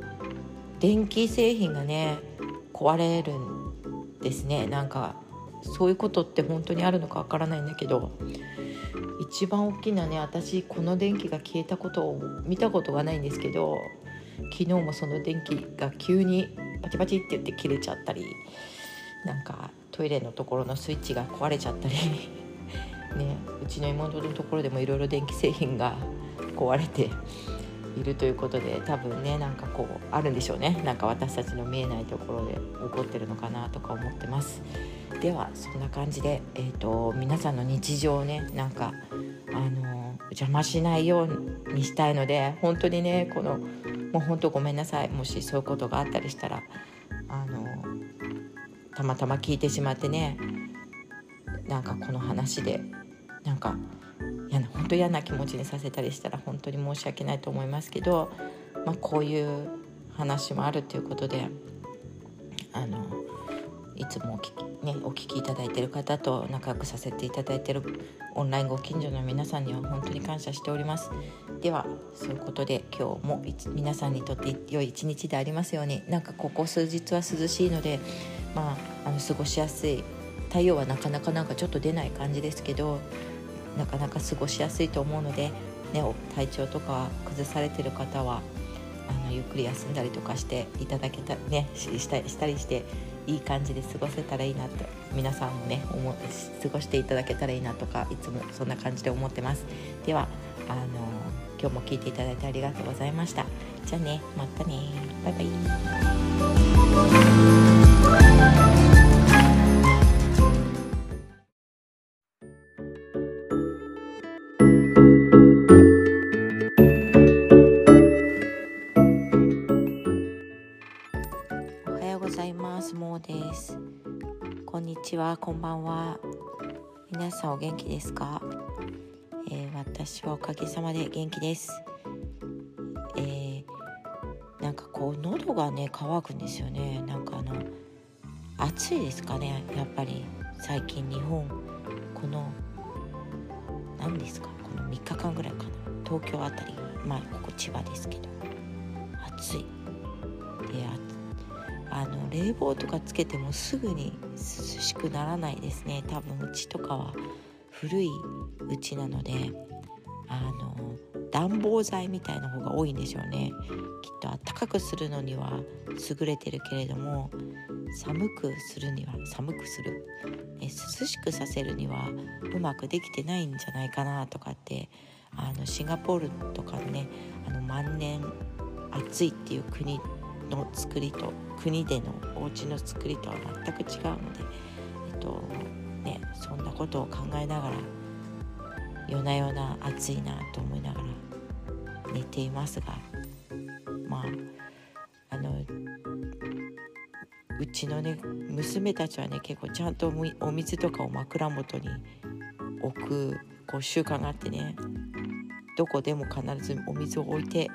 Speaker 1: 電気製品がね壊れるんですね。なんかそういうことって本当にあるのかわからないんだけど一番大きなね私この電気が消えたことを見たことがないんですけど昨日もその電気が急にパチパチって言って切れちゃったりなんかトイレのところのスイッチが壊れちゃったり (laughs) ねうちの妹のところでもいろいろ電気製品が壊れているということで多分ねなんかこうあるんでしょうね。なんか私たちの見えないところで起こってるのかなとか思ってます。ではそんな感じで、えーと、皆さんの日常をねなんかあの邪魔しないようにしたいので本当にねこのもう本当ごめんなさい。もしそういうことがあったりしたらあのたまたま聞いてしまってねなんかこの話でなんか嫌な本当嫌な気持ちにさせたりしたら本当に申し訳ないと思いますけど、まあ、こういう話もあるということであのいつもお聞き,、ね、お聞きいただいている方と仲良くさせていただいてるオンラインご近所の皆さんには本当に感謝しております。ではそういうことで今日も皆さんにとって良い一日でありますようになんかここ数日は涼しいのでまああの過ごしやすい。太陽はなかなかなんかちょっと出ない感じですけどなかなか過ごしやすいと思うので、ね、体調とか崩されてる方はあのゆっくり休んだりとかしていただけたねしたしたりしていい感じで過ごせたらいいなと皆さんもね思過ごしていただけたらいいなとかいつもそんな感じで思ってます。ではあの今日も聞いていただいてありがとうございました。じゃあねまたね。バイバイ。はこんばんは。皆さんお元気ですか、えー、私はおかげさまで元気です。えー、なんかこう喉がね乾くんですよね。なんかあの暑いですかねやっぱり。最近日本この何ですか？この3日間ぐらいかな。東京あたりまあここ千葉ですけど。暑い。であの冷房とかつけてもすぐに涼しくならないですね。多分うちとかは古いうちなのであの暖房剤みたいな方が多いんでしょうね。きっと暖かくするのには優れてるけれども寒くするには寒くする、ね、涼しくさせるにはうまくできてないんじゃないかなとかってあのシンガポールとかねあの万年暑いっていう国の作りと国でのお家の作りとは全く違うので、えっとね、そんなことを考えながら夜な夜な暑いなと思いながら寝ていますがまああのうちのね娘たちはね結構ちゃんとお水とかを枕元に置くこう習慣があってねどこでも必ずお水を置いて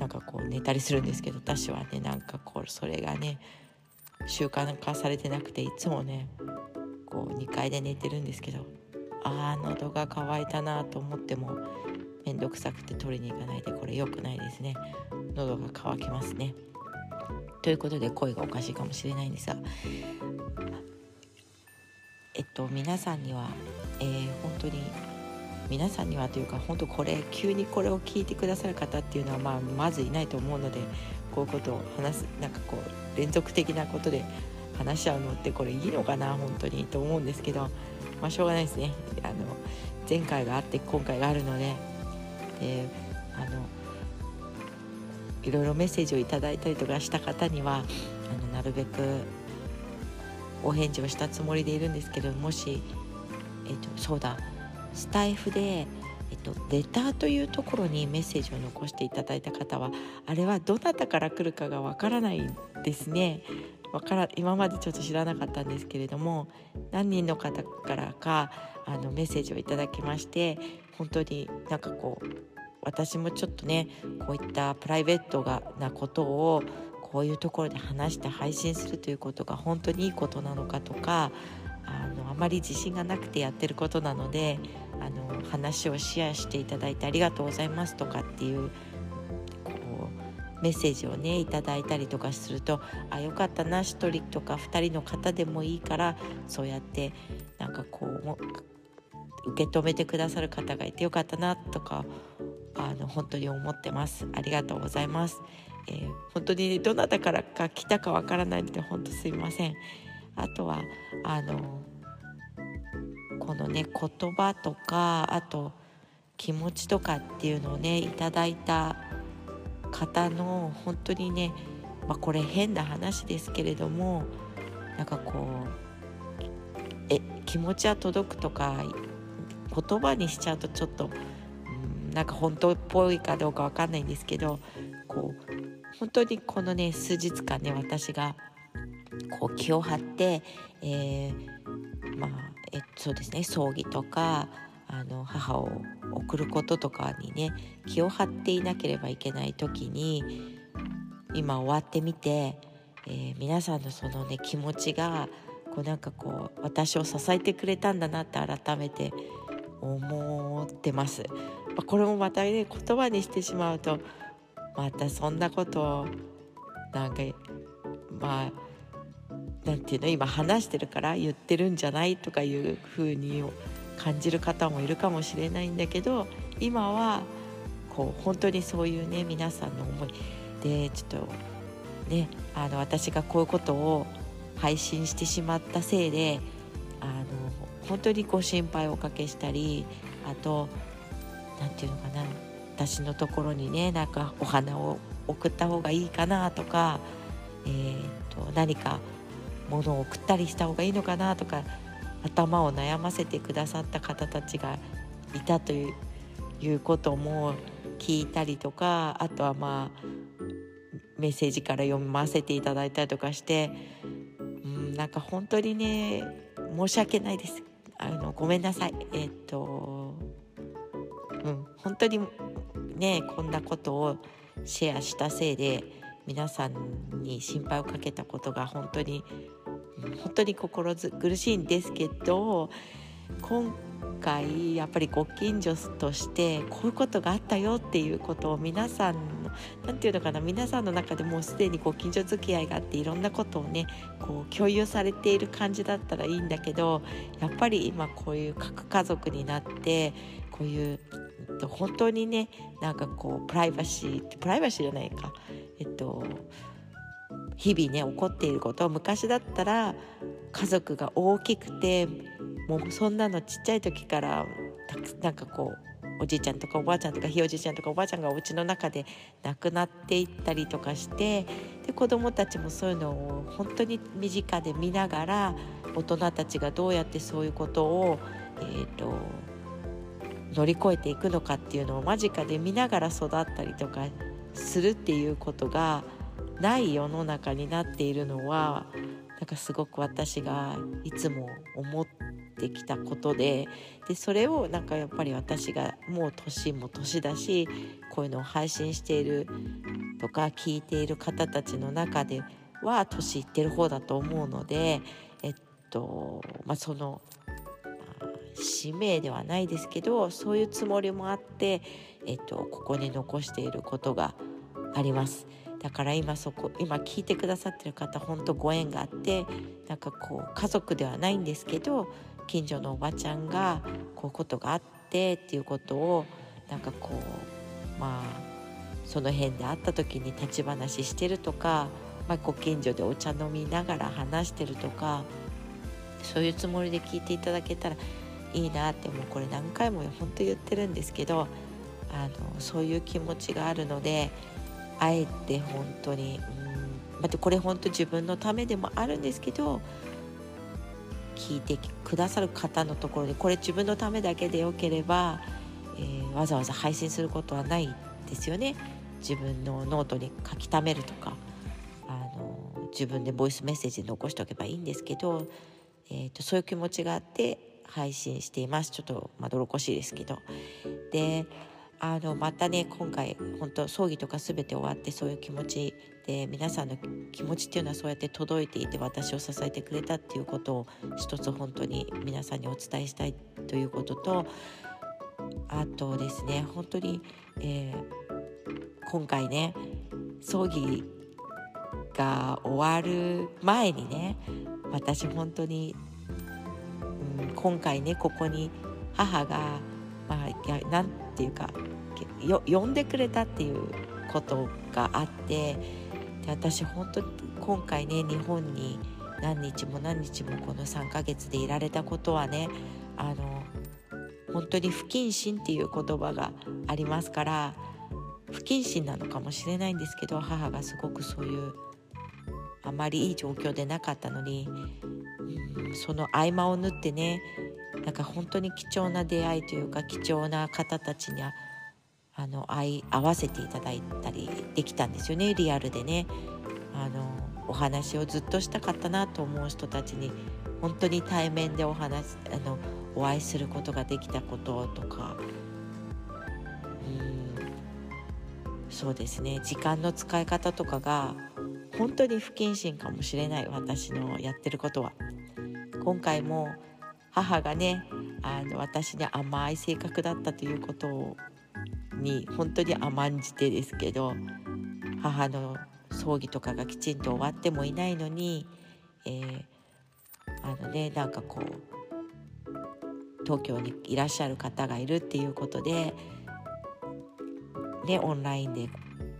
Speaker 1: なんかこう寝たりするんですけど私はねなんかこうそれがね習慣化されてなくていつもねこう2階で寝てるんですけどああ喉が渇いたなと思っても面倒くさくて取りに行かないでこれ良くないですね。喉が渇きますね。ということで声がおかしいかもしれないんですがえっと皆さんには、えー、本当に皆さんにはというか本当これ急にこれを聞いてくださる方っていうのは、まあ、まずいないと思うのでこういうことを話すなんかこう連続的なことで話し合うのってこれいいのかな本当にと思うんですけど、(laughs) まあ、しょうがないですねあの前回があって今回があるのでであのいろいろメッセージをいただいたりとかした方にはあのなるべくお返事をしたつもりでいるんですけどもし、えっと、そうだスタイフで、えっと、レターというところにメッセージを残していただいた方はあれはどなたから来るかがわからないですね。わから今までちょっと知らなかったんですけれども何人の方からかあのメッセージをいただきまして本当になんかこう私もちょっとねこういったプライベートがなことをこういうところで話して配信するということが本当にいいことなのかとかあのあまり自信がなくてやってることなのであの話をシェアしていただいてありがとうございますとかっていうこうメッセージをねいただいたりとかするとあよかったな1人とか2人の方でもいいからそうやってなんかこう受け止めてくださる方がいてよかったなとかあの本当に思ってます。ありがとうございます、えー、本当にどなたからか来たかわからないので本当すいません。あとはあのこのね言葉とかあと気持ちとかっていうのをねいただいた方の本当にね、まあ、これ変な話ですけれどもなんかこうえ気持ちは届くとか言葉にしちゃうとちょっとなんか本当っぽいかどうかわかんないんですけどこう本当にこのね数日間ね私がこう気を張って、えー、まあえそうですね葬儀とかあの母を送ることとかにね気を張っていなければいけない時に今終わってみて、えー、皆さんのそのね気持ちがこうなんかこう私を支えてくれたんだなって改めて思ってます。ま、これもまたね言葉にしてしまうとまたそんなことをなんかまあなんていうの今話してるから言ってるんじゃないとかいうふうに感じる方もいるかもしれないんだけど今はこう本当にそういうね皆さんの思いでちょっとねあの私がこういうことを配信してしまったせいであの本当にご心配をおかけしたりあと何て言うのかな私のところにねなんかお花を送った方がいいかなとか、えーと、何か物を送ったりした方がいいのかなとか頭を悩ませてくださった方たちがいたということも聞いたりとかあとはまあメッセージから読ませていただいたりとかして、うん、なんか本当にね申し訳ないです。あのごめんなさい。えっ、とうん、本当にねこんなことをシェアしたせいで皆さんに心配をかけたことが本当に本当に心苦しいんですけど今回やっぱりご近所としてこういうことがあったよっていうことを皆さんの何て言うのかな皆さんの中でもうすでにご近所付き合いがあっていろんなことをねこう共有されている感じだったらいいんだけどやっぱり今こういう核家族になってこういう本当にねなんかこうプライバシープライバシーじゃないか。えっと日々ね起こっていること昔だったら家族が大きくてもうそんなのちっちゃい時からなんかこうおじいちゃんとかおばあちゃんとかひいおじいちゃんとかおばあちゃんがお家の中で亡くなっていったりとかしてで子どもたちもそういうのを本当に身近で見ながら大人たちがどうやってそういうことを、えーと乗り越えていくのかっていうのを間近で見ながら育ったりとかするっていうことがない世の中になっているのはなんかすごく私がいつも思ってきたことででそれをなんかやっぱり私がもう年も年だしこういうのを配信しているとか聞いている方たちの中では年いってる方だと思うのでえっとまあその使命ではないですけどそういうつもりもあって、えっと、ここに残していることがあります。だから今そこ今聞いてくださってる方本当ご縁があってなんかこう家族ではないんですけど近所のおばちゃんがこういうことがあってっていうことをなんかこうまあその辺で会った時に立ち話してるとか、まあ、ご近所でお茶飲みながら話してるとかそういうつもりで聞いていただけたらいいなってもうこれ何回も本当言ってるんですけどあのそういう気持ちがあるのであえて本当に、うん、またこれ本当自分のためでもあるんですけど聞いてくださる方のところにこれ自分のためだけでよければ、えー、わざわざ配信することはないですよね。自分のノートに書き溜めるとかあの自分でボイスメッセージ残しておけばいいんですけど、えーと、そういう気持ちがあって配信しています。ちょっとまどろこしいですけど。であのまたね今回本当葬儀とか全て終わってそういう気持ちで皆さんの気持ちっていうのはそうやって届いていて私を支えてくれたっていうことを一つ本当に皆さんにお伝えしたいということとあとですね本当に、えー、今回ね葬儀が終わる前にね私本当に、うん、今回ねここに母がまあなんていうかよ呼んでくれたっていうことがあってで私本当今回ね日本に何日も何日もこの3ヶ月でいられたことはねあの本当に不謹慎っていう言葉がありますから不謹慎なのかもしれないんですけど母がすごくそういうあまりいい状況でなかったのに、うん、その合間を縫ってねなんか本当に貴重な出会いというか貴重な方たちにあの会合わせていただいたりできたんですよね。リアルでね。あのお話をずっとしたかったなと思う人たちに本当に対面でお話あのお会いすることができたこととか。うん。そうですね。時間の使い方とかが本当に不謹慎かもしれない。私のやってることは。今回も母がねあの私に甘い性格だったということをに本当に甘んじてですけど母の葬儀とかがきちんと終わってもいないのに、えー、あのねなんかこう東京にいらっしゃる方がいるっていうことで、ね、オンラインで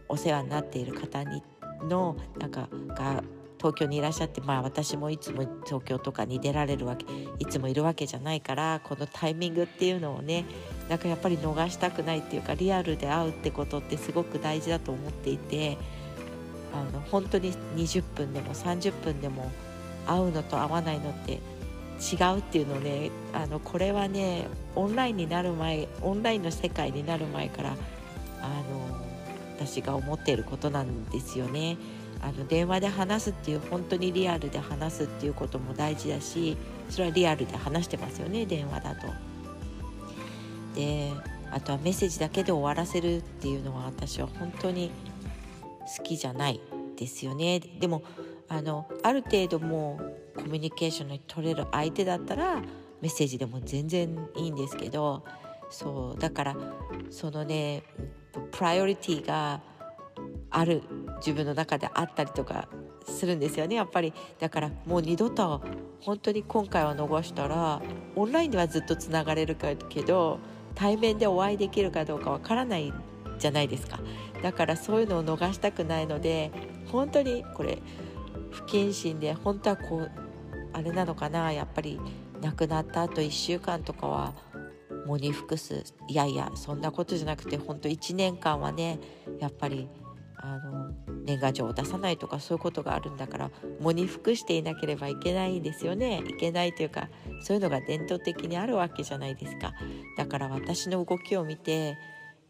Speaker 1: お世話になっている方にのなんかが東京にいらっしゃってまあ私もいつも東京とかに出られるわけいつもいるわけじゃないからこのタイミングっていうのをねなんかやっぱり逃したくないっていうかリアルで会うってことってすごく大事だと思っていてあの本当に20分でも30分でも会うのと会わないのって違うっていうのねあのこれはねオンラインになる前オンラインの世界になる前からあの私が思っていることなんですよね。あの電話で話すっていう本当にリアルで話すっていうことも大事だしそれはリアルで話してますよね電話だと。であとはメッセージだけで終わらせるっていうのは私は本当に好きじゃないですよね。でもあのある程度もうコミュニケーションに取れる相手だったらメッセージでも全然いいんですけどそうだからそのねプライオリティがある自分の中であったりとかするんですよねやっぱり。だからもう二度と本当に今回は逃したらオンラインではずっとつながれるけど対面でお会いできるかどうかわからないじゃないですか。だからそういうのを逃したくないので本当にこれ不謹慎で本当はこうあれなのかなやっぱり亡くなった後1週間とかは喪に服すいやいやそんなことじゃなくて本当1年間はねやっぱりあの年賀状を出さないとかそういうことがあるんだから喪に服していなければいけないですよね。いけないというかそういうのが伝統的にあるわけじゃないですか。だから私の動きを見て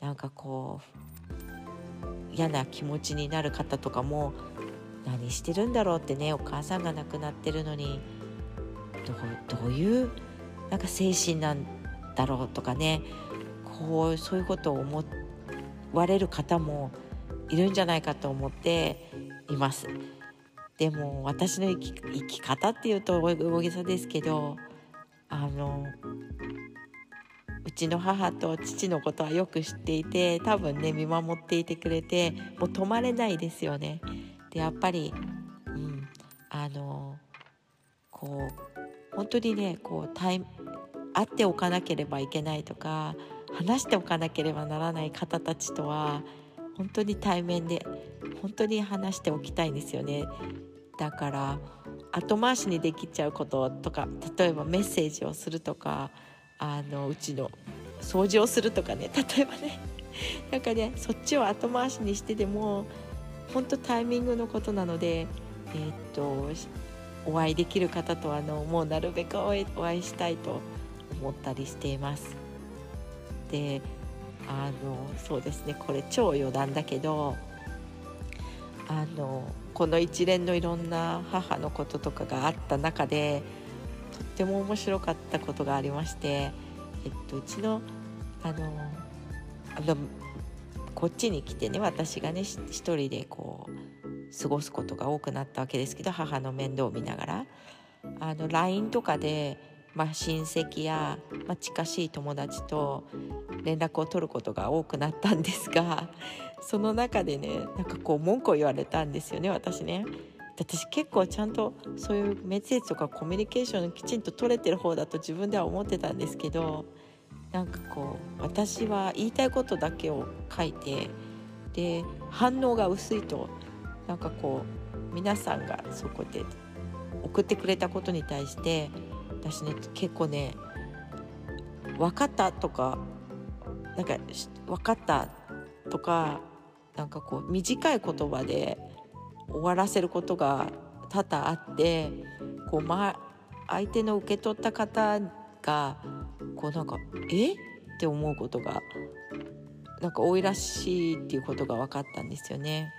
Speaker 1: なんかこう嫌な気持ちになる方とかも何してるんだろうってねお母さんが亡くなってるのにどどういうなんか精神なんだろうとかねこうそういうことを思われる方もいるんじゃないかと思っています。でも私の生き生き方っていうと大げさですけどあのうちの母と父のことはよく知っていて多分ね見守っていてくれてもう止まれないですよね。でやっぱり、うん、あのこう本当にねこうタイ会っておかなければいけないとか話しておかなければならない方たちとは本当に対面で本当に話しておきたいんですよね。だから後回しにできちゃうこととか例えばメッセージをするとかあのうちの掃除をするとかね例えばねなんかねそっちを後回しにしてでも本当タイミングのことなのでえー、っとお会いできる方とあのもうなるべくお会いしたいと思ったりしています。であのそうですね。これ超余談だけどあのこの一連のいろんな母のこととかがあった中でとっても面白かったことがありまして、えっと、うちのあのあのこっちに来てね私がね一人でこう過ごすことが多くなったわけですけど母の面倒を見ながら。あの LINE とかでまあ、親戚や、まあ、近しい友達と連絡を取ることが多くなったんですが (laughs) その中でねなんかこう文句を言われたんですよね私ね。私結構ちゃんとそういうメッセージとかコミュニケーションきちんと取れてる方だと自分では思ってたんですけどなんかこう私は言いたいことだけを書いてで反応が薄いとなんかこう皆さんがそこで送ってくれたことに対して私ね結構ね「分かった」とかなんか「分かった」とかなんかこう短い言葉で終わらせることが多々あってこう、ま、相手の受け取った方がこうなんか「え？っ?」て思うことがなんか多いらしいっていうことが分かったんですよね。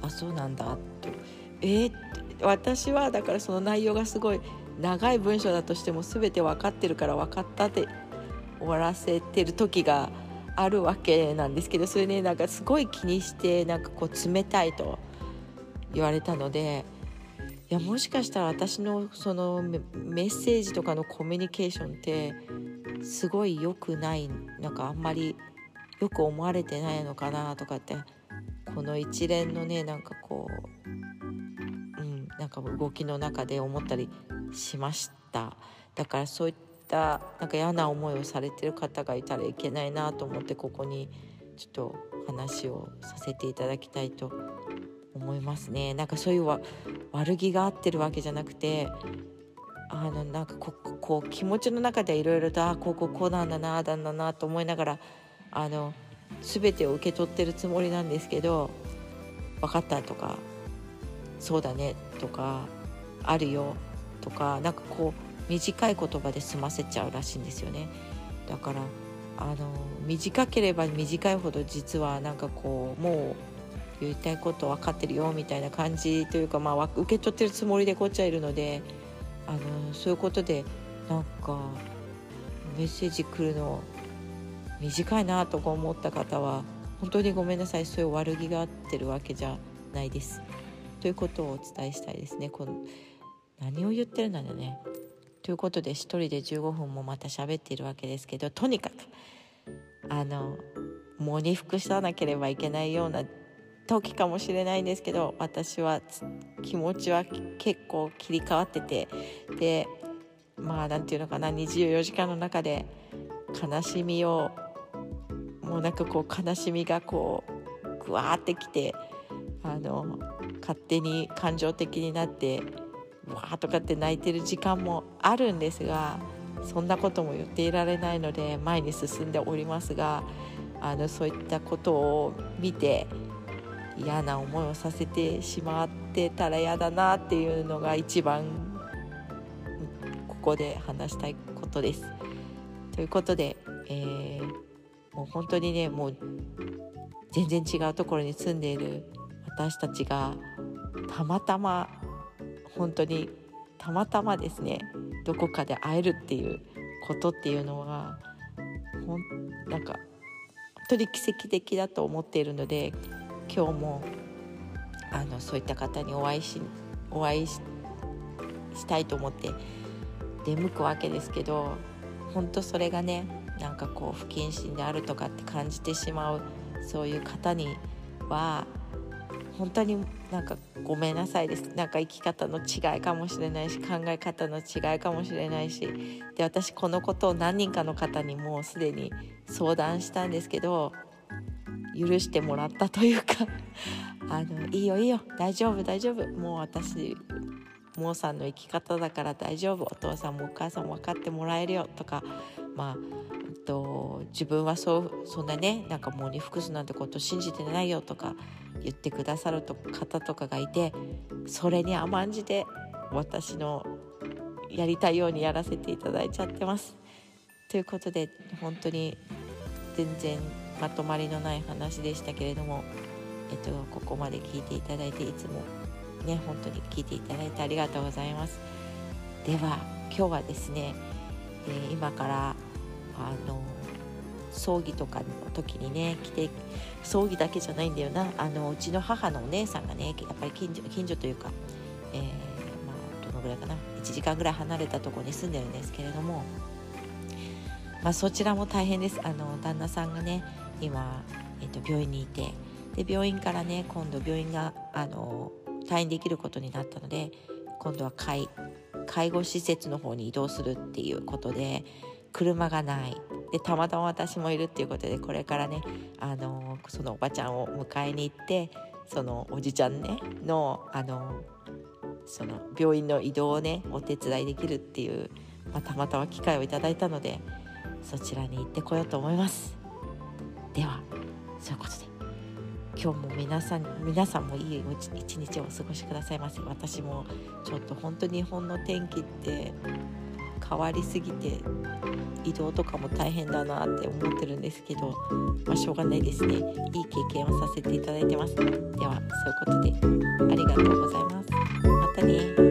Speaker 1: あそうなんだとえ？ー、私はだからその内容がすごい長い文章だとしても全て分かってるから分かったって終わらせてる時があるわけなんですけどそれねなんかすごい気にしてなんかこう冷たいと言われたのでいやもしかしたら私のそのメッセージとかのコミュニケーションってすごい良くないなんかあんまりよく思われてないのかなとかってこの一連のねなんかこう、なんか動きの中で思ったりしました。だからそういったなんか嫌な思いをされてる方がいたらいけないなと思ってここにちょっと話をさせていただきたいと思いますね。なんかそういう悪気があってるわけじゃなくてあのなんかここう気持ちの中でいろいろとあこうこうこうなんだなあだんだなと思いながらあの全てを受け取ってるつもりなんですけど分かったとかそうだねとかあるよとかなんかこう短い言葉で済ませちゃうらしいんですよねだからあの短ければ短いほど実はなんかこうもう言いたいこと分かってるよみたいな感じというか、まあ、受け取ってるつもりでこっちはいるのであのそういうことでなんかメッセージ来るの短いなとか思った方は本当にごめんなさいそういう悪気があってるわけじゃないです。ということをお伝えしたいですね。この何を言ってるんだよね。ということで1人で15分もまた喋っているわけですけどとにかくあの喪に服さなければいけないような時かもしれないんですけど私は気持ちは結構切り替わっててでまあ何て言うのかな24時間の中で悲しみをもうなんかこう悲しみがこうグワーってきてあの勝手に感情的になってわーとかって泣いてる時間もあるんですがそんなことも言っていられないので前に進んでおりますがあのそういったことを見て嫌な思いをさせてしまってたら嫌だなっていうのが一番ここで話したいことです。ということで、えー、もう本当にねもう全然違うところに住んでいる私たちがたまたま本当にたまたまですねどこかで会えるっていうことっていうのはほんなんか本当に奇跡的だと思っているので今日もあのそういった方にお会いしお会いしたいと思って出向くわけですけど本当それがねなんかこう不謹慎であるとかって感じてしまうそういう方には本当になんかごめんなさいです。なんか生き方の違いかもしれないし考え方の違いかもしれないし。で私このことを何人かの方にもうすでに相談したんですけど許してもらったというか (laughs) あのいいよいいよ。大丈夫大丈夫。もう私モーさんの生き方だから大丈夫。お父さんもお母さんも分かってもらえるよ。とかまあと、自分はそうそんなねなんかもうリフクスなんてこと信じてないよとか言ってくださる方とかがいてそれに甘んじて私のやりたいようにやらせていただいちゃってます。ということで本当に全然まとまりのない話でしたけれども、えっと、ここまで聞いていただいていつもね本当に聞いていただいてありがとうございます。では今日はですね、えー、今からあの葬儀とかの時にね来て葬儀だけじゃないんだよな。あのうちの母のお姉さんがねやっぱり近所近所というか、えー、まあ、どのぐらいかな。1時間ぐらい離れたとこに住んでるんですけれども、まあ、そちらも大変です。あの旦那さんがね今、えーと、病院にいてで病院からね今度病院があの退院できることになったので今度は介介護施設の方に移動するっていうことで車がない。でたまたま私もいるっていうことでこれからねあのそのおばちゃんを迎えに行ってそのおじちゃんねのあのその病院の移動をねお手伝いできるっていう、まあ、たまたま機会をいただいたのでそちらに行ってこようと思います。ではそういうことで今日も皆さん皆さんもいい一日をお過ごしくださいませ。私もちょっと本当に日本の天気って変わりすぎて移動とかも大変だなって思ってるんですけど、まあ、しょうがないですね。いい経験をさせていただいてます。ではそういうことでありがとうございます。またね。